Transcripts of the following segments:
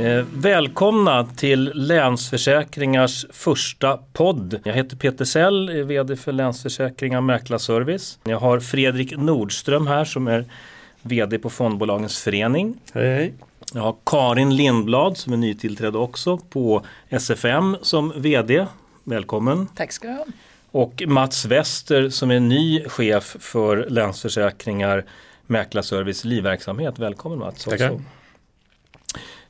Eh, välkomna till Länsförsäkringars första podd. Jag heter Peter Sell, är VD för Länsförsäkringar Mäklarservice. Jag har Fredrik Nordström här som är VD på Fondbolagens förening. Hej hej. Jag har Karin Lindblad som är nytillträdd också på SFM som VD. Välkommen. Tack ska du ha. Och Mats Wester som är ny chef för Länsförsäkringar Mäklarservice livverksamhet. Välkommen Mats. Tackar. Också.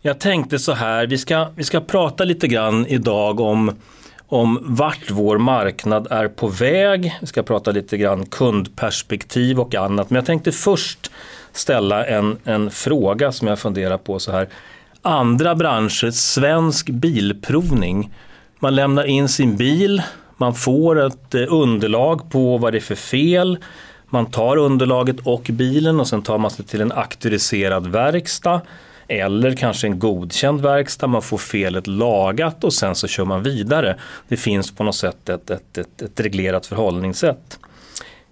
Jag tänkte så här, vi ska, vi ska prata lite grann idag om, om vart vår marknad är på väg. Vi ska prata lite grann kundperspektiv och annat. Men jag tänkte först ställa en, en fråga som jag funderar på så här. Andra branscher, svensk bilprovning. Man lämnar in sin bil, man får ett eh, underlag på vad det är för fel. Man tar underlaget och bilen och sen tar man sig till en auktoriserad verkstad eller kanske en godkänd verkstad, man får felet lagat och sen så kör man vidare. Det finns på något sätt ett, ett, ett, ett reglerat förhållningssätt.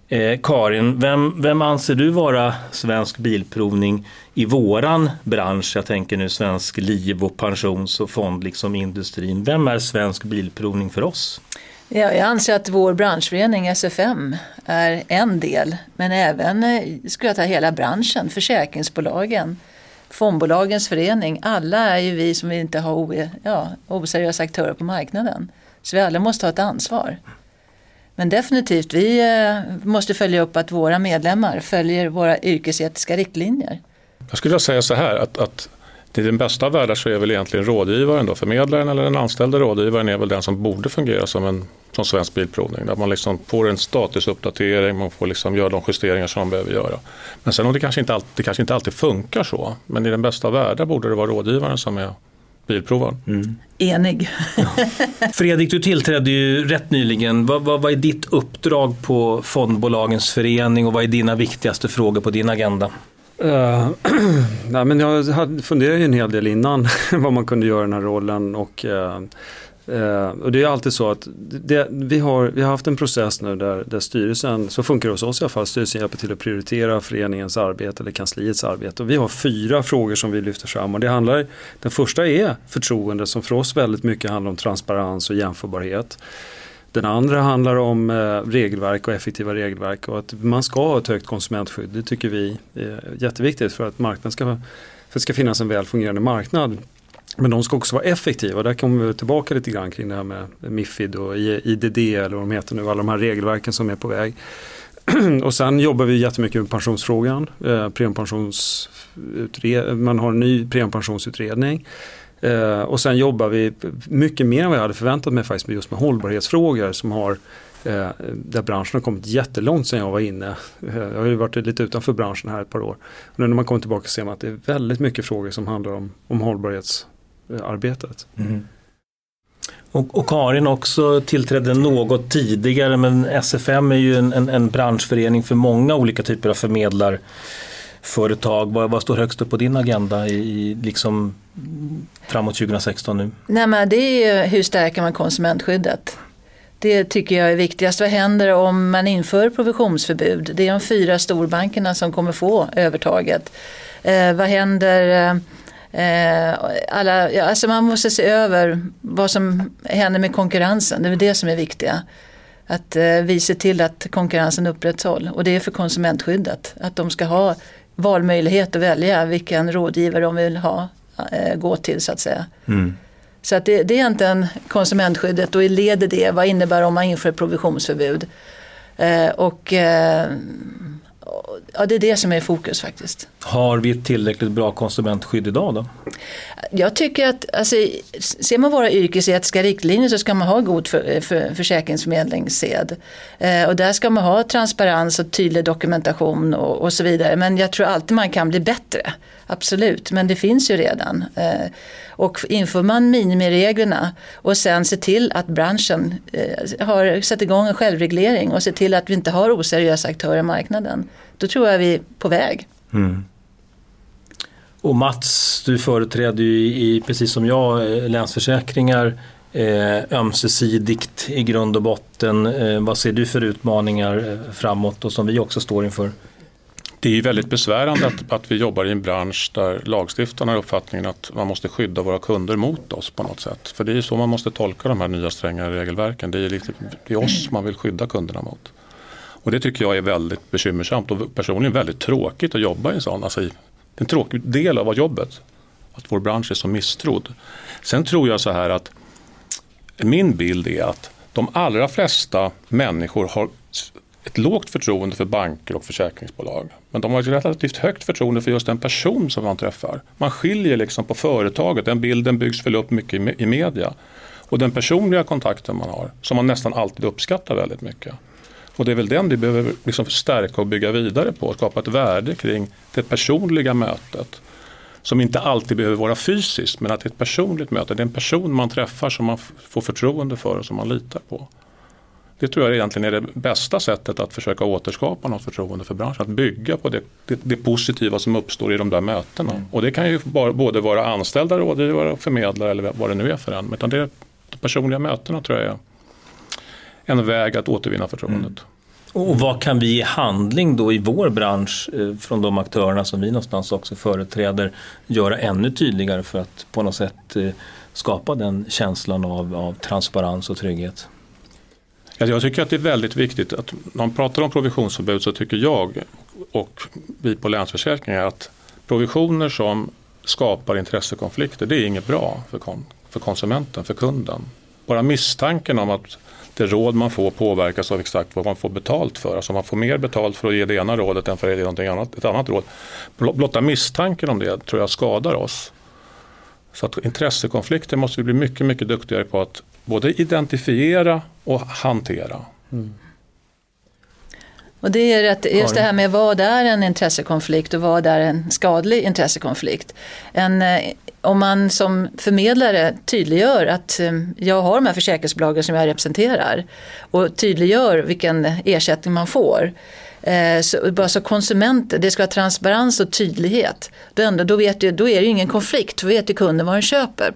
Eh, Karin, vem, vem anser du vara Svensk Bilprovning i våran bransch? Jag tänker nu Svensk Liv och pensions och fond, liksom industrin. Vem är Svensk Bilprovning för oss? Ja, jag anser att vår branschförening SFM är en del, men även eh, skulle jag ta hela branschen, försäkringsbolagen, fondbolagens förening. Alla är ju vi som inte har o, ja, oseriösa aktörer på marknaden. Så vi alla måste ha ett ansvar. Men definitivt, vi eh, måste följa upp att våra medlemmar följer våra yrkesetiska riktlinjer. Jag skulle vilja säga så här att, att i den bästa av världar så är väl egentligen rådgivaren, då, förmedlaren eller den anställda rådgivaren är väl den som borde fungera som en som Svensk Bilprovning. Där man liksom får en statusuppdatering, man får liksom göra de justeringar som man behöver göra. Men sen om det kanske inte alltid, det kanske inte alltid funkar så, men i den bästa av världar borde det vara rådgivaren som är bilprovaren. Mm. Enig. Fredrik, du tillträdde ju rätt nyligen. Vad, vad, vad är ditt uppdrag på Fondbolagens förening och vad är dina viktigaste frågor på din agenda? Uh, nej, men jag hade, funderade ju en hel del innan vad man kunde göra i den här rollen och uh, Uh, och det är alltid så att det, vi, har, vi har haft en process nu där, där styrelsen, så funkar det hos oss i alla fall, styrelsen hjälper till att prioritera föreningens arbete eller kansliets arbete. Och vi har fyra frågor som vi lyfter fram och det handlar, den första är förtroende som för oss väldigt mycket handlar om transparens och jämförbarhet. Den andra handlar om eh, regelverk och effektiva regelverk och att man ska ha ett högt konsumentskydd. Det tycker vi är jätteviktigt för att marknaden ska, för att det ska finnas en väl fungerande marknad. Men de ska också vara effektiva. Där kommer vi tillbaka lite grann kring det här med Mifid och IDD eller vad de heter nu. Alla de här regelverken som är på väg. och sen jobbar vi jättemycket med pensionsfrågan. Eh, man har en ny premiepensionsutredning. Eh, och sen jobbar vi mycket mer än vad jag hade förväntat mig faktiskt med just med hållbarhetsfrågor som har eh, där branschen har kommit jättelångt sedan jag var inne. Eh, jag har ju varit lite utanför branschen här ett par år. Och nu när man kommer tillbaka ser man att det är väldigt mycket frågor som handlar om, om hållbarhetsarbetet. Mm. Och, och, Karin också tillträdde något tidigare men SFM är ju en, en, en branschförening för många olika typer av företag? Vad, vad står högst upp på din agenda i, i liksom framåt 2016 nu? Nej, men det är hur stärker man konsumentskyddet? Det tycker jag är viktigast. Vad händer om man inför provisionsförbud? Det är de fyra storbankerna som kommer få övertaget. Eh, vad händer eh, alla, ja, alltså man måste se över vad som händer med konkurrensen. Det är det som är viktiga. Att eh, vi ser till att konkurrensen upprätthålls. Och det är för konsumentskyddet. Att de ska ha valmöjlighet att välja vilken rådgivare de vill ha, eh, gå till så att säga. Mm. Så att det, det är egentligen konsumentskyddet och i led i det, vad innebär om man inför provisionsförbud? Eh, och eh, ja, det är det som är fokus faktiskt. Har vi ett tillräckligt bra konsumentskydd idag då? Jag tycker att, alltså, ser man våra yrkesetiska riktlinjer så ska man ha god för, för, försäkringsförmedlingssed. Eh, och där ska man ha transparens och tydlig dokumentation och, och, så vidare. Men jag tror alltid man kan bli bättre. Absolut, men det finns ju redan. Eh, och inför man minimireglerna och sen se till att branschen eh, har satt igång en självreglering och se till att vi inte har oseriösa aktörer i marknaden. Då tror jag vi är på väg. Mm. Och Mats, du företräder ju i, precis som jag eh, Länsförsäkringar eh, ömsesidigt i grund och botten. Eh, vad ser du för utmaningar eh, framåt och som vi också står inför? Det är väldigt besvärande att, att vi jobbar i en bransch där lagstiftarna har uppfattningen att man måste skydda våra kunder mot oss på något sätt. För det är så man måste tolka de här nya strängare regelverken. Det är, lite, det är oss man vill skydda kunderna mot. Och det tycker jag är väldigt bekymmersamt och personligen väldigt tråkigt att jobba i en sån. Alltså, en tråkig del av jobbet. Att vår bransch är så misstrodd. Sen tror jag så här att min bild är att de allra flesta människor har ett lågt förtroende för banker och försäkringsbolag. Men de har ett relativt högt förtroende för just den person som man träffar. Man skiljer liksom på företaget, den bilden byggs väl upp mycket i media. Och den personliga kontakten man har, som man nästan alltid uppskattar väldigt mycket. Och det är väl den vi behöver liksom stärka och bygga vidare på, skapa ett värde kring det personliga mötet. Som inte alltid behöver vara fysiskt, men att det är ett personligt möte. Det är en person man träffar som man får förtroende för och som man litar på. Det tror jag egentligen är det bästa sättet att försöka återskapa något förtroende för branschen. Att bygga på det, det, det positiva som uppstår i de där mötena. Mm. Och det kan ju bara, både vara anställda rådgivare och förmedlare eller vad det nu är för en. Utan det, de personliga mötena tror jag är en väg att återvinna förtroendet. Mm. Och vad kan vi i handling då i vår bransch eh, från de aktörerna som vi någonstans också företräder göra ännu tydligare för att på något sätt eh, skapa den känslan av, av transparens och trygghet? Jag tycker att det är väldigt viktigt att när man pratar om provisionsförbud så tycker jag och vi på Länsförsäkringar att provisioner som skapar intressekonflikter det är inget bra för, kon för konsumenten, för kunden. Bara misstanken om att det råd man får påverkas av exakt vad man får betalt för. Alltså man får mer betalt för att ge det ena rådet än för att ge någonting annat, ett annat råd. Blotta misstanken om det tror jag skadar oss. Så att intressekonflikter måste vi bli mycket, mycket duktigare på att både identifiera och hantera. Mm. Och det är att just det här med vad är en intressekonflikt och vad är en skadlig intressekonflikt. En, eh, om man som förmedlare tydliggör att eh, jag har de här försäkringsbolagen som jag representerar och tydliggör vilken ersättning man får. Eh, så, bara så konsumenter, det ska vara transparens och tydlighet. Då, ändå, då, vet du, då är det ju ingen konflikt, då vet ju kunden vad den köper.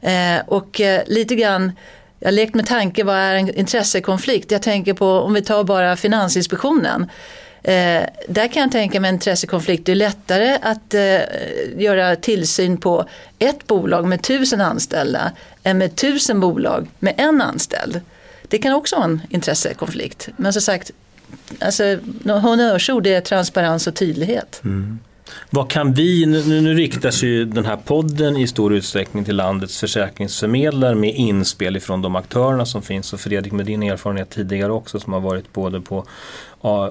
Eh, och lite grann jag har lekt med tanke, vad är en intressekonflikt? Jag tänker på, om vi tar bara Finansinspektionen. Eh, där kan jag tänka mig en intressekonflikt. Det är lättare att eh, göra tillsyn på ett bolag med tusen anställda än med tusen bolag med en anställd. Det kan också vara en intressekonflikt. Men som sagt, alltså, honnörsord är transparens och tydlighet. Mm. Vad kan vi, nu, nu riktar sig ju den här podden i stor utsträckning till landets försäkringsförmedlare med inspel ifrån de aktörerna som finns. Och Fredrik med din erfarenhet tidigare också som har varit både på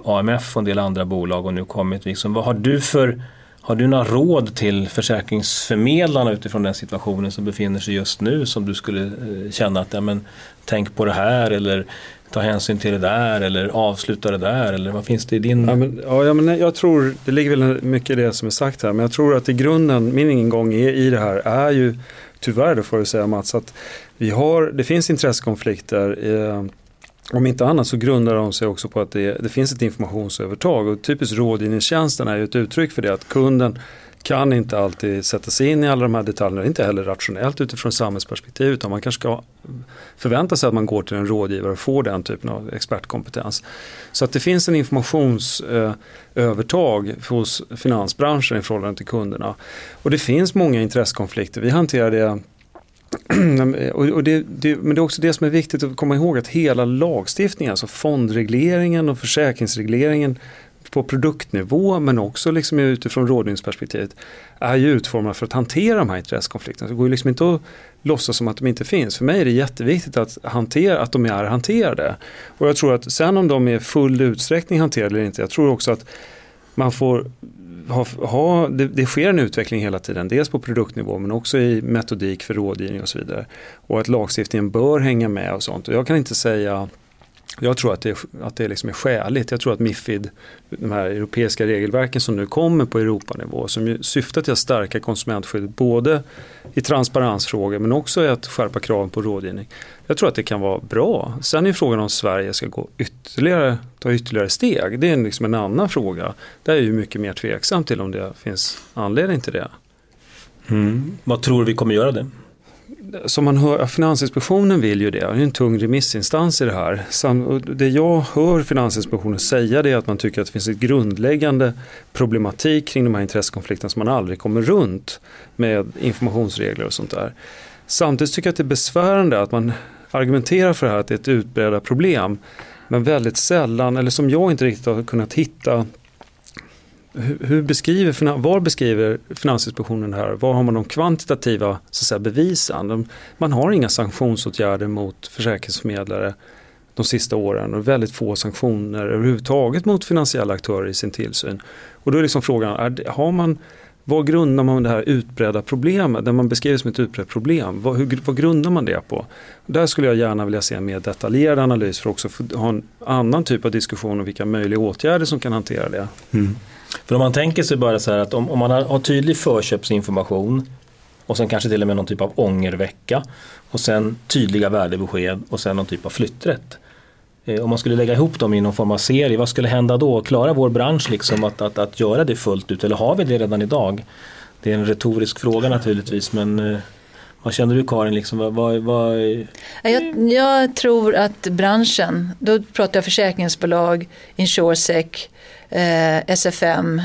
AMF och en del andra bolag och nu kommit. Liksom, vad har du för har du några råd till försäkringsförmedlarna utifrån den situationen som befinner sig just nu som du skulle eh, känna att ja, men, tänk på det här eller ta hänsyn till det där eller avsluta det där eller vad finns det i din? Ja, men, ja, men jag tror, det ligger väl mycket i det som är sagt här, men jag tror att i grunden, min ingång i, i det här är ju tyvärr då får jag säga Mats, att vi har, det finns intressekonflikter eh, om inte annat så grundar de sig också på att det, det finns ett informationsövertag och typiskt rådgivningstjänsten är ju ett uttryck för det att kunden kan inte alltid sätta sig in i alla de här detaljerna, inte heller rationellt utifrån samhällsperspektiv utan man kanske ska förvänta sig att man går till en rådgivare och får den typen av expertkompetens. Så att det finns en informationsövertag eh, hos finansbranschen i förhållande till kunderna. Och det finns många intressekonflikter, vi hanterar det och det, det, men det är också det som är viktigt att komma ihåg att hela lagstiftningen, alltså fondregleringen och försäkringsregleringen på produktnivå men också liksom utifrån rådgivningsperspektivet är ju utformade för att hantera de här intressekonflikterna. Det går ju liksom inte att låtsas som att de inte finns. För mig är det jätteviktigt att, hantera, att de är hanterade. Och jag tror att sen om de är full utsträckning hanterade eller inte, jag tror också att man får ha, ha det, det, sker en utveckling hela tiden, dels på produktnivå men också i metodik för rådgivning och så vidare. Och att lagstiftningen bör hänga med och sånt. Och jag kan inte säga jag tror att det, att det liksom är skäligt. Jag tror att Mifid, de här europeiska regelverken som nu kommer på Europanivå som ju syftar till att stärka konsumentskyddet både i transparensfrågor men också i att skärpa kraven på rådgivning. Jag tror att det kan vara bra. Sen är frågan om Sverige ska gå ytterligare, ta ytterligare steg. Det är liksom en annan fråga. Där är jag mycket mer tveksam till om det finns anledning till det. Mm. Vad tror du vi kommer göra det? Som man hör, Finansinspektionen vill ju det, det är en tung remissinstans i det här. det jag hör Finansinspektionen säga det är att man tycker att det finns ett grundläggande problematik kring de här intressekonflikterna som man aldrig kommer runt med informationsregler och sånt där. Samtidigt tycker jag att det är besvärande att man argumenterar för det här att det är ett utbredda problem men väldigt sällan, eller som jag inte riktigt har kunnat hitta hur beskriver, var beskriver Finansinspektionen det här? Var har man de kvantitativa så säga, bevisen? Man har inga sanktionsåtgärder mot försäkringsförmedlare de sista åren och väldigt få sanktioner överhuvudtaget mot finansiella aktörer i sin tillsyn. Och då är liksom frågan, är, har man, vad grundar man det här utbredda problemet, det man beskriver som ett utbrett problem, vad, hur, vad grundar man det på? Där skulle jag gärna vilja se en mer detaljerad analys för att också ha en annan typ av diskussion om vilka möjliga åtgärder som kan hantera det. Mm. För om man tänker sig bara så här att om, om man har, har tydlig förköpsinformation och sen kanske till och med någon typ av ångervecka och sen tydliga värdebesked och sen någon typ av flytträtt. Eh, om man skulle lägga ihop dem i någon form av serie, vad skulle hända då? Klarar vår bransch liksom att, att, att göra det fullt ut eller har vi det redan idag? Det är en retorisk fråga naturligtvis men eh, vad känner du Karin? Liksom, vad, vad, vad... Eh, jag, jag, tror att branschen, då pratar jag försäkringsbolag, Insuresec, eh, SFM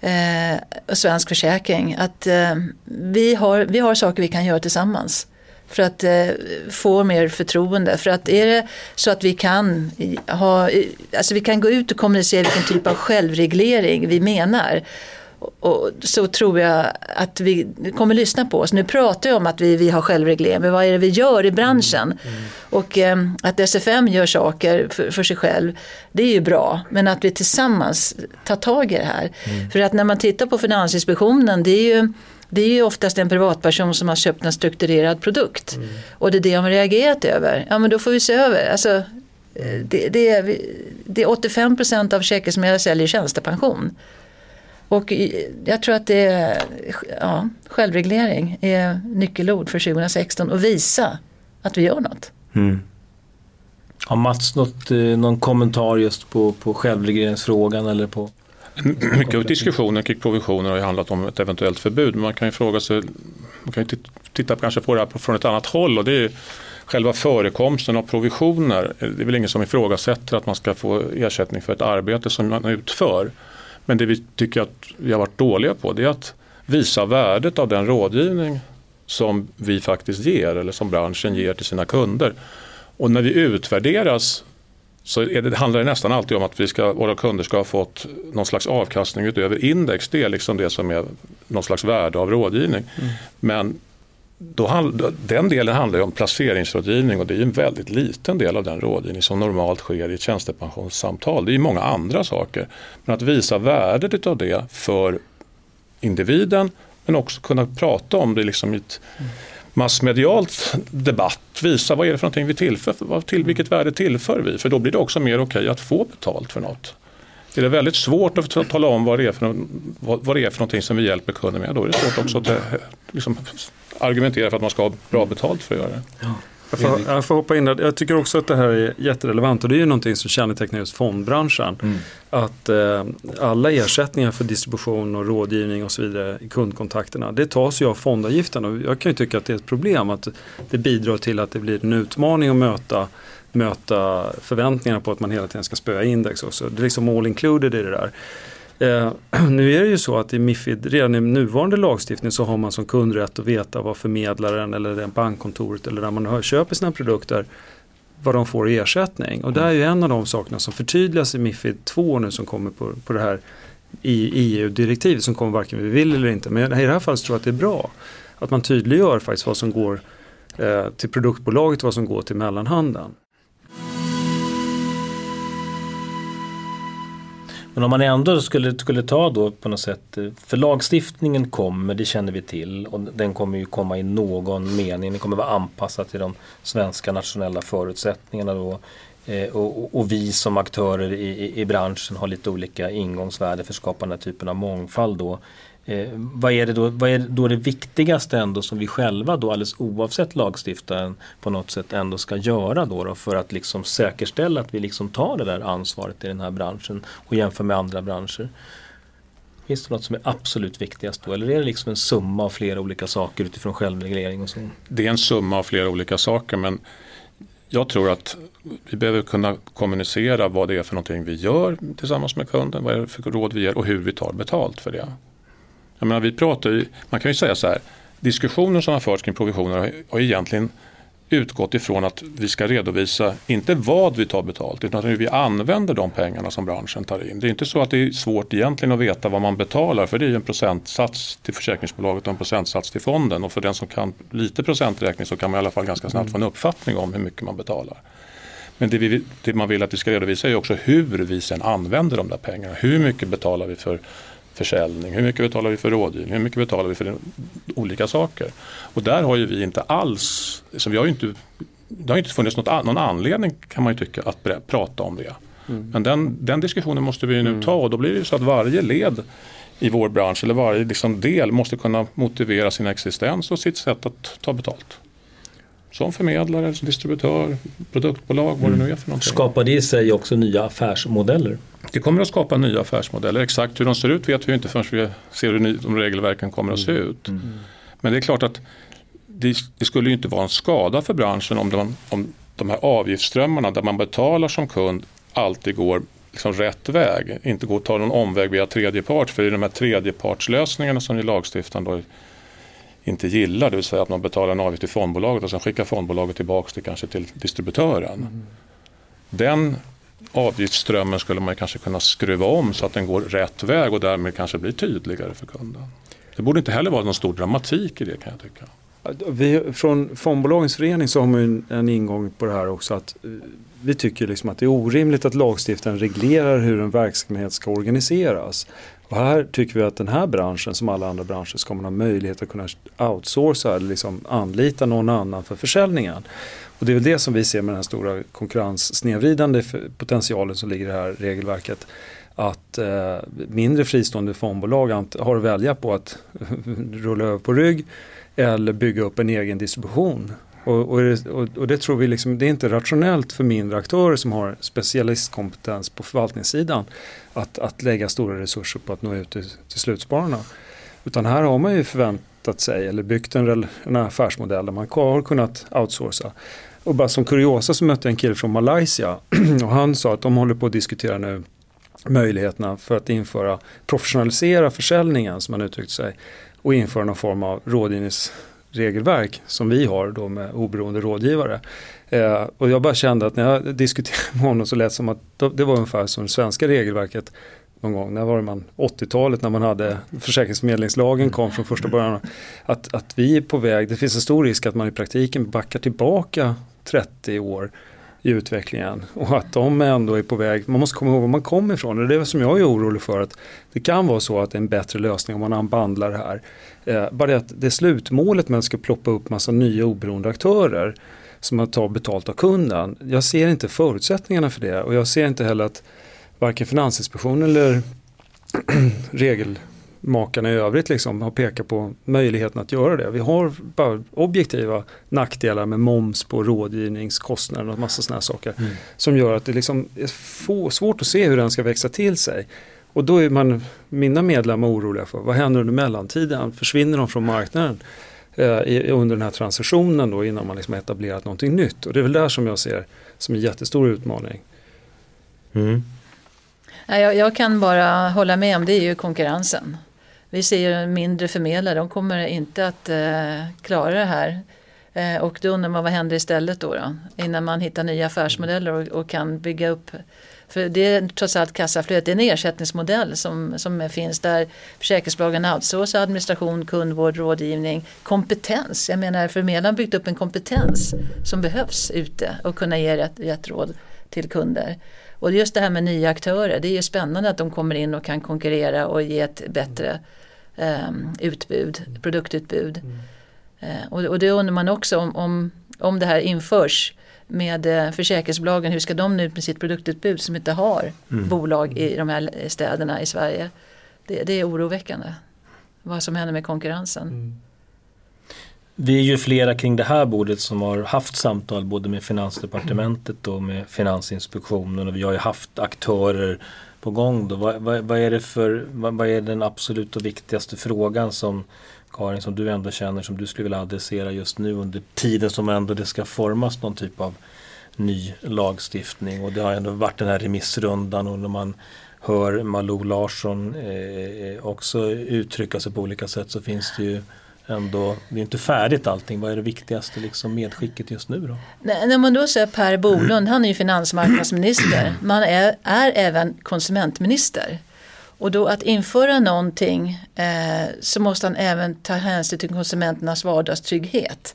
eh, och Svensk Försäkring. Att eh, vi, har, vi har saker vi kan göra tillsammans för att eh, få mer förtroende. För att är det så att vi kan, ha, alltså vi kan gå ut och kommunicera vilken typ av självreglering vi menar och så tror jag att vi kommer lyssna på oss. Nu pratar jag om att vi, vi har självreglering, men vad är det vi gör i branschen? Mm. Mm. Och eh, att SFM gör saker för, för, sig själv, det är ju bra. Men att vi tillsammans tar tag i det här. Mm. För att när man tittar på Finansinspektionen, det är ju det är ju oftast en privatperson som har köpt en strukturerad produkt. Mm. Och det är det de har reagerat över. Ja men då får vi se över. Alltså, eh, det, det, är, det är 85 procent av försäkringsmedel säljer tjänstepension. Och jag tror att det är, ja, självreglering är nyckelord för 2016 och visa att vi gör något. Mm. Har Mats något, eh, någon kommentar just på, på självregleringsfrågan eller på? Mycket av diskussionen kring provisioner har ju handlat om ett eventuellt förbud. Men man kan ju fråga sig, man kan ju titta kanske på det här från ett annat håll och det är själva förekomsten av provisioner. Det är väl ingen som ifrågasätter att man ska få ersättning för ett arbete som man utför. Men det vi tycker att vi har varit dåliga på det är att visa värdet av den rådgivning som vi faktiskt ger eller som branschen ger till sina kunder. Och när vi utvärderas så det, handlar det nästan alltid om att vi ska, våra kunder ska ha fått någon slags avkastning utöver index. Det är liksom det som är någon slags värde av rådgivning. Mm. Men då, den delen handlar ju om placeringsrådgivning och det är en väldigt liten del av den rådgivning som normalt sker i ett tjänstepensionssamtal. Det är många andra saker. Men att visa värdet av det för individen men också kunna prata om det liksom i ett massmedialt debatt. Visa vad är det för någonting vi tillför, till, vilket värde tillför vi? För då blir det också mer okej okay att få betalt för något. Är det väldigt svårt att tala om vad det är för, vad, vad det är för någonting som vi hjälper kunden med, då är det svårt också att eh, liksom, argumentera för att man ska ha bra betalt för att göra det. Ja. Jag får, jag får hoppa in där. Jag tycker också att det här är jätterelevant och det är ju någonting som kännetecknar just fondbranschen. Mm. Att eh, alla ersättningar för distribution och rådgivning och så vidare i kundkontakterna det tas ju av fondavgiften och jag kan ju tycka att det är ett problem att det bidrar till att det blir en utmaning att möta möta förväntningarna på att man hela tiden ska spöa index också. Det är liksom all included i det där. Eh, nu är det ju så att i Mifid, redan i nuvarande lagstiftning så har man som kund rätt att veta vad förmedlaren eller bankkontoret eller där man köper sina produkter vad de får i ersättning. Och det är ju en av de sakerna som förtydligas i Mifid 2 nu som kommer på, på det här i EU-direktivet som kommer varken vi vill eller inte. Men i det här fallet tror jag att det är bra att man tydliggör faktiskt vad som går eh, till produktbolaget och vad som går till mellanhanden. Men om man ändå skulle, skulle ta då på något sätt, eh, för lagstiftningen kommer, det känner vi till och den kommer ju komma i någon mening, den kommer vara anpassad till de svenska nationella förutsättningarna då. Eh, och, och, vi som aktörer i, i, i branschen har lite olika ingångsvärde för att skapa den här typen av mångfald då. Eh, vad, är det då, vad är då det viktigaste ändå som vi själva då alldeles oavsett lagstiftaren på något sätt ändå ska göra då, då för att liksom säkerställa att vi liksom tar det där ansvaret i den här branschen och jämför med andra branscher? Finns det något som är absolut viktigast då eller är det liksom en summa av flera olika saker utifrån självreglering och så? Det är en summa av flera olika saker men jag tror att vi behöver kunna kommunicera vad det är för någonting vi gör tillsammans med kunden, vad är det för råd vi ger och hur vi tar betalt för det. Jag menar, vi pratar ju, man kan ju säga så här, diskussioner som har förts kring provisioner har, har egentligen utgått ifrån att vi ska redovisa inte vad vi tar betalt utan hur vi använder de pengarna som branschen tar in. Det är inte så att det är svårt egentligen att veta vad man betalar för det är ju en procentsats till försäkringsbolaget och en procentsats till fonden och för den som kan lite procenträkning så kan man i alla fall ganska snabbt få en uppfattning om hur mycket man betalar. Men det, vi, det man vill att vi ska redovisa är också hur vi sen använder de där pengarna. Hur mycket betalar vi för försäljning, hur mycket betalar vi för rådgivning, hur mycket betalar vi för olika saker. Och där har ju vi inte alls, så vi har inte, det har inte funnits något, någon anledning kan man ju tycka att prata om det. Mm. Men den, den diskussionen måste vi nu mm. ta och då blir det så att varje led i vår bransch eller varje liksom del måste kunna motivera sin existens och sitt sätt att ta betalt. Som förmedlare, som distributör, produktbolag, vad det nu är för någonting. Skapar det i sig också nya affärsmodeller? Det kommer att skapa nya affärsmodeller. Exakt hur de ser ut vet vi inte förrän vi ser hur de regelverken kommer att se mm. ut. Mm. Men det är klart att det, det, skulle inte vara en skada för branschen om de, om de här avgiftsströmmarna där man betalar som kund alltid går liksom rätt väg. Inte går att ta någon omväg via tredjepart. För det är de här tredjepartslösningarna som lagstiftaren då inte gillar. Det vill säga att man betalar en avgift till fondbolaget och sen skickar fondbolaget tillbaka det kanske till distributören. Mm. Den avgiftsströmmen skulle man kanske kunna skruva om så att den går rätt väg och därmed kanske blir tydligare för kunden. Det borde inte heller vara någon stor dramatik i det kan jag tycka. Vi, från fondbolagens förening så har man en, en ingång på det här också att eh, vi tycker liksom att det är orimligt att lagstiftaren reglerar hur en verksamhet ska organiseras. Och här tycker vi att den här branschen som alla andra branscher ska man ha möjlighet att kunna outsourca eller liksom anlita någon annan för försäljningen. Och det är väl det som vi ser med den här stora konkurrenssnedvridande potentialen som ligger i det här regelverket. Att eh, mindre fristående fondbolag har att välja på att rulla över på rygg eller bygga upp en egen distribution. Och, och, och, det tror vi liksom, det är inte rationellt för mindre aktörer som har specialistkompetens på förvaltningssidan att, att lägga stora resurser på att nå ut till, till slutspararna. Utan här har man ju förväntat sig eller byggt en, en affärsmodell där man har kunnat outsourca. Och bara som kuriosa så mötte jag en kille från Malaysia och han sa att de håller på att diskutera nu möjligheterna för att införa professionalisera försäljningen som man uttryckt sig och införa någon form av regelverk som vi har då med oberoende rådgivare. Eh, och jag bara kände att när jag diskuterade med honom så lät det som att det var ungefär som det svenska regelverket någon gång, när var det man 80-talet när man hade försäkringsförmedlingslagen kom från första början. Att, att vi är på väg, det finns en stor risk att man i praktiken backar tillbaka 30 år i utvecklingen och att de ändå är på väg, man måste komma ihåg var man kommer ifrån och det är det som jag är orolig för att det kan vara så att det är en bättre lösning om man anbandlar det här. Eh, bara det att det är slutmålet med att ska ploppa upp massa nya oberoende aktörer som man tar betalt av kunden. Jag ser inte förutsättningarna för det och jag ser inte heller att varken Finansinspektionen eller regelmakarna i övrigt liksom har pekat på möjligheten att göra det. Vi har bara objektiva nackdelar med moms på rådgivningskostnader och massa sådana saker mm. som gör att det liksom är svårt att se hur den ska växa till sig. Och då är man, mina medlemmar oroliga för vad händer under mellantiden? Försvinner de från marknaden eh, under den här transitionen då innan man liksom etablerat någonting nytt? Och det är väl där som jag ser som en jättestor utmaning. Mm. Jag, jag kan bara hålla med om det är ju konkurrensen. Vi ser ju mindre förmedlare, de kommer inte att eh, klara det här. Eh, och då undrar man vad händer istället då, då? Innan man hittar nya affärsmodeller och, och, kan bygga upp. För det är trots allt kassaflödet, det är en ersättningsmodell som, som finns där försäkringsbolagen outsourcar administration, kundvård, rådgivning, kompetens. Jag menar förmedlaren har byggt upp en kompetens som behövs ute och kunna ge rätt, rätt råd till kunder. Och just det här med nya aktörer, det är ju spännande att de kommer in och kan konkurrera och ge ett bättre utbud, produktutbud. Mm. Uh, och, och det undrar man också om, om, om det här införs med uh, försäkringsbolagen, hur ska de nu ut med sitt produktutbud som inte har mm. bolag i de här städerna i Sverige. Det, det, är oroväckande vad som händer med konkurrensen. Mm. Vi är ju flera kring det här bordet som har haft samtal både med Finansdepartementet och med Finansinspektionen och vi har ju haft aktörer på gång då? Vad, vad, vad är det för, vad, vad, är den absolut och viktigaste frågan som Karin, som du ändå känner som du skulle vilja adressera just nu under tiden som ändå det ska formas någon typ av ny lagstiftning och det har ändå varit den här remissrundan och när man hör Malou Larsson eh, eh också uttrycka sig på olika sätt så finns det ju ändå, det är inte färdigt allting. Vad är det viktigaste liksom medskicket just nu då? När man då säger Per Bolund, han är ju finansmarknadsminister. Man är, är även konsumentminister. Och då att införa någonting eh, så måste han även ta hänsyn till konsumenternas vardagstrygghet.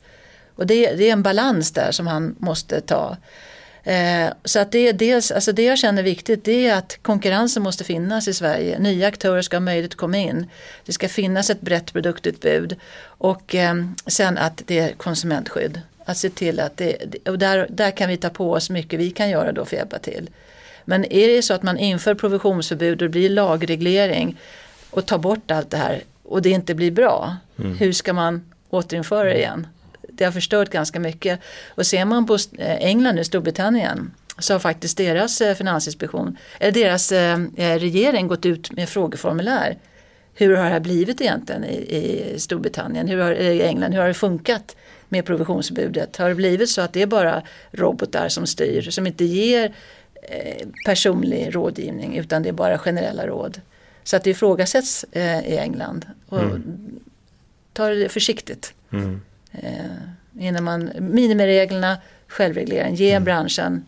Och det, det är en balans där som han måste ta. Eh, så att det, är dels, alltså det jag känner viktigt det är att konkurrensen måste finnas i Sverige. Nya aktörer ska ha möjlighet att komma in. Det ska finnas ett brett produktutbud. Och eh, sen att det är konsumentskydd. Att se till att det, och där, där kan vi ta på oss mycket vi kan göra då för att hjälpa till. Men är det så att man inför provisionsförbud och det blir lagreglering och tar bort allt det här och det inte blir bra. Mm. Hur ska man återinföra det igen? Det har förstört ganska mycket. Och ser man på eh, England nu, Storbritannien, så har faktiskt deras eh, finansinspektion, eller deras eh, regering gått ut med frågeformulär. Hur har det här blivit egentligen i, i Storbritannien, hur har, i England, hur har det funkat med provisionsförbudet? Har det blivit så att det är bara robotar som styr, som inte ger personlig rådgivning utan det är bara generella råd. Så att det ifrågasätts i England. Och mm. Ta det försiktigt. Mm. Eh, innan man, minimireglerna, självreglering, ge mm. branschen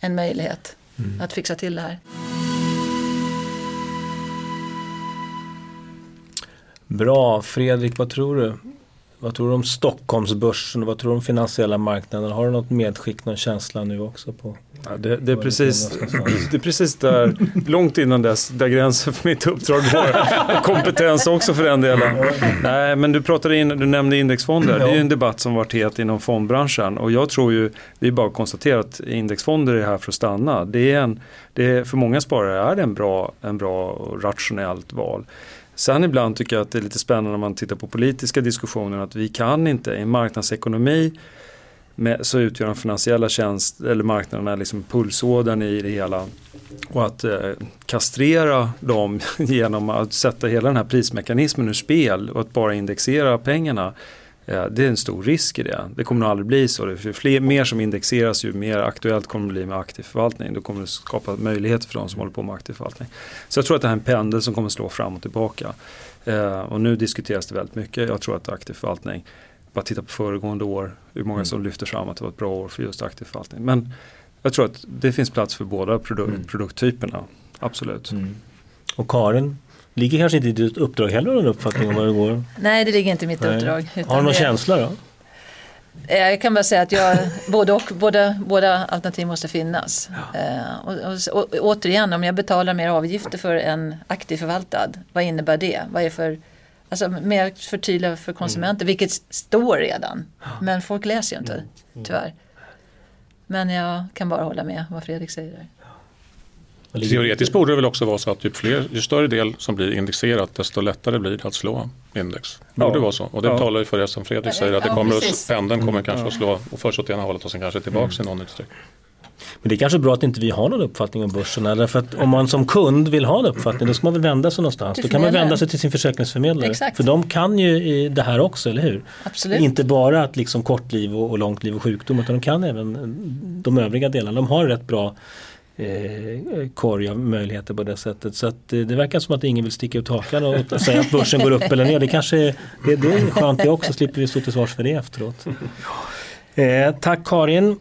en möjlighet mm. att fixa till det här. Bra, Fredrik vad tror du? Vad tror du om Stockholmsbörsen och vad tror du om finansiella marknaden? Har du något medskick, någon känsla nu också på Ja, det, det, är precis, det är precis där, långt innan dess, där gränsen för mitt uppdrag går. Kompetens också för den delen. Nej, men du, pratade in, du nämnde indexfonder. Det är ju en debatt som varit het inom fondbranschen. Och jag tror ju, det är bara att konstatera att indexfonder är här för att stanna. Det är en, det är, för många sparare är det en bra, en bra och rationellt val. Sen ibland tycker jag att det är lite spännande när man tittar på politiska diskussioner att vi kan inte i en marknadsekonomi med, så utgör de finansiella tjänst, eller marknaderna liksom pulsådern i det hela. Och att eh, kastrera dem genom att sätta hela den här prismekanismen ur spel och att bara indexera pengarna. Det är en stor risk i det. Det kommer nog aldrig bli så. För fler, mer som indexeras ju mer aktuellt kommer det bli med aktiv förvaltning. Då kommer det skapa möjligheter för de som håller på med aktiv förvaltning. Så jag tror att det här är en pendel som kommer slå fram och tillbaka. Eh, och nu diskuteras det väldigt mycket. Jag tror att aktiv förvaltning bara titta på föregående år, hur många mm. som lyfter fram att det var ett bra år för just aktiv förvaltning. Men jag tror att det finns plats för båda produ mm. produkttyperna, absolut. Mm. Och Karin, ligger kanske inte i ditt uppdrag heller någon uppfattning om vad det går? Nej, det ligger inte i mitt Nej. uppdrag. Har du någon det... känsla då? Eh, jag kan bara säga att jag, både och, båda, båda alternativ måste finnas. Ja. Eh, och, och, och, återigen, om jag betalar mer avgifter för en aktiv förvaltad, vad innebär det? Vad är för Alltså mer förtydliga för konsumenter, mm. vilket står redan. Men folk läser ju inte, mm. mm. tyvärr. Men jag kan bara hålla med vad Fredrik säger där. Teoretiskt borde det väl också vara så att ju, fler, ju större del som blir indexerat desto lättare blir det att slå index. Det borde ja. vara så. Och det ja. talar ju för det som Fredrik säger att det kommer ja, att, pendeln kommer mm. kanske att slå och först åt ena hållet och sen kanske tillbaka mm. i någon utsträckning. Men det är kanske bra att inte vi har någon uppfattning om börsen. Eller för att om man som kund vill ha en uppfattning då ska man väl vända sig någonstans. Då kan man vända sig till sin försäkringsförmedlare. Exakt. För de kan ju det här också, eller hur? Absolut. Inte bara att liksom kortliv och, och långt liv och sjukdom utan de kan även de övriga delarna. De har rätt bra eh, korg av möjligheter på det sättet. Så att, eh, det verkar som att ingen vill sticka ut hakan och säga att börsen går upp eller ner. Det kanske det, det är skönt det också, slipper vi stå till svars för det efteråt. Eh, tack Karin.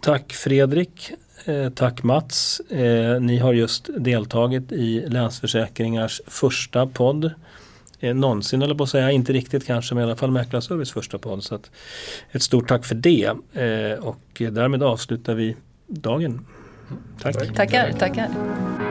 Tack Fredrik. Eh, tack Mats. Eh, ni har just deltagit i Länsförsäkringars första podd. Eh, någonsin eller på att säga, inte riktigt kanske men i alla fall Mäklarservice första podd. Så ett stort tack för det eh, och därmed avslutar vi dagen. Tack. Tackar, tackar.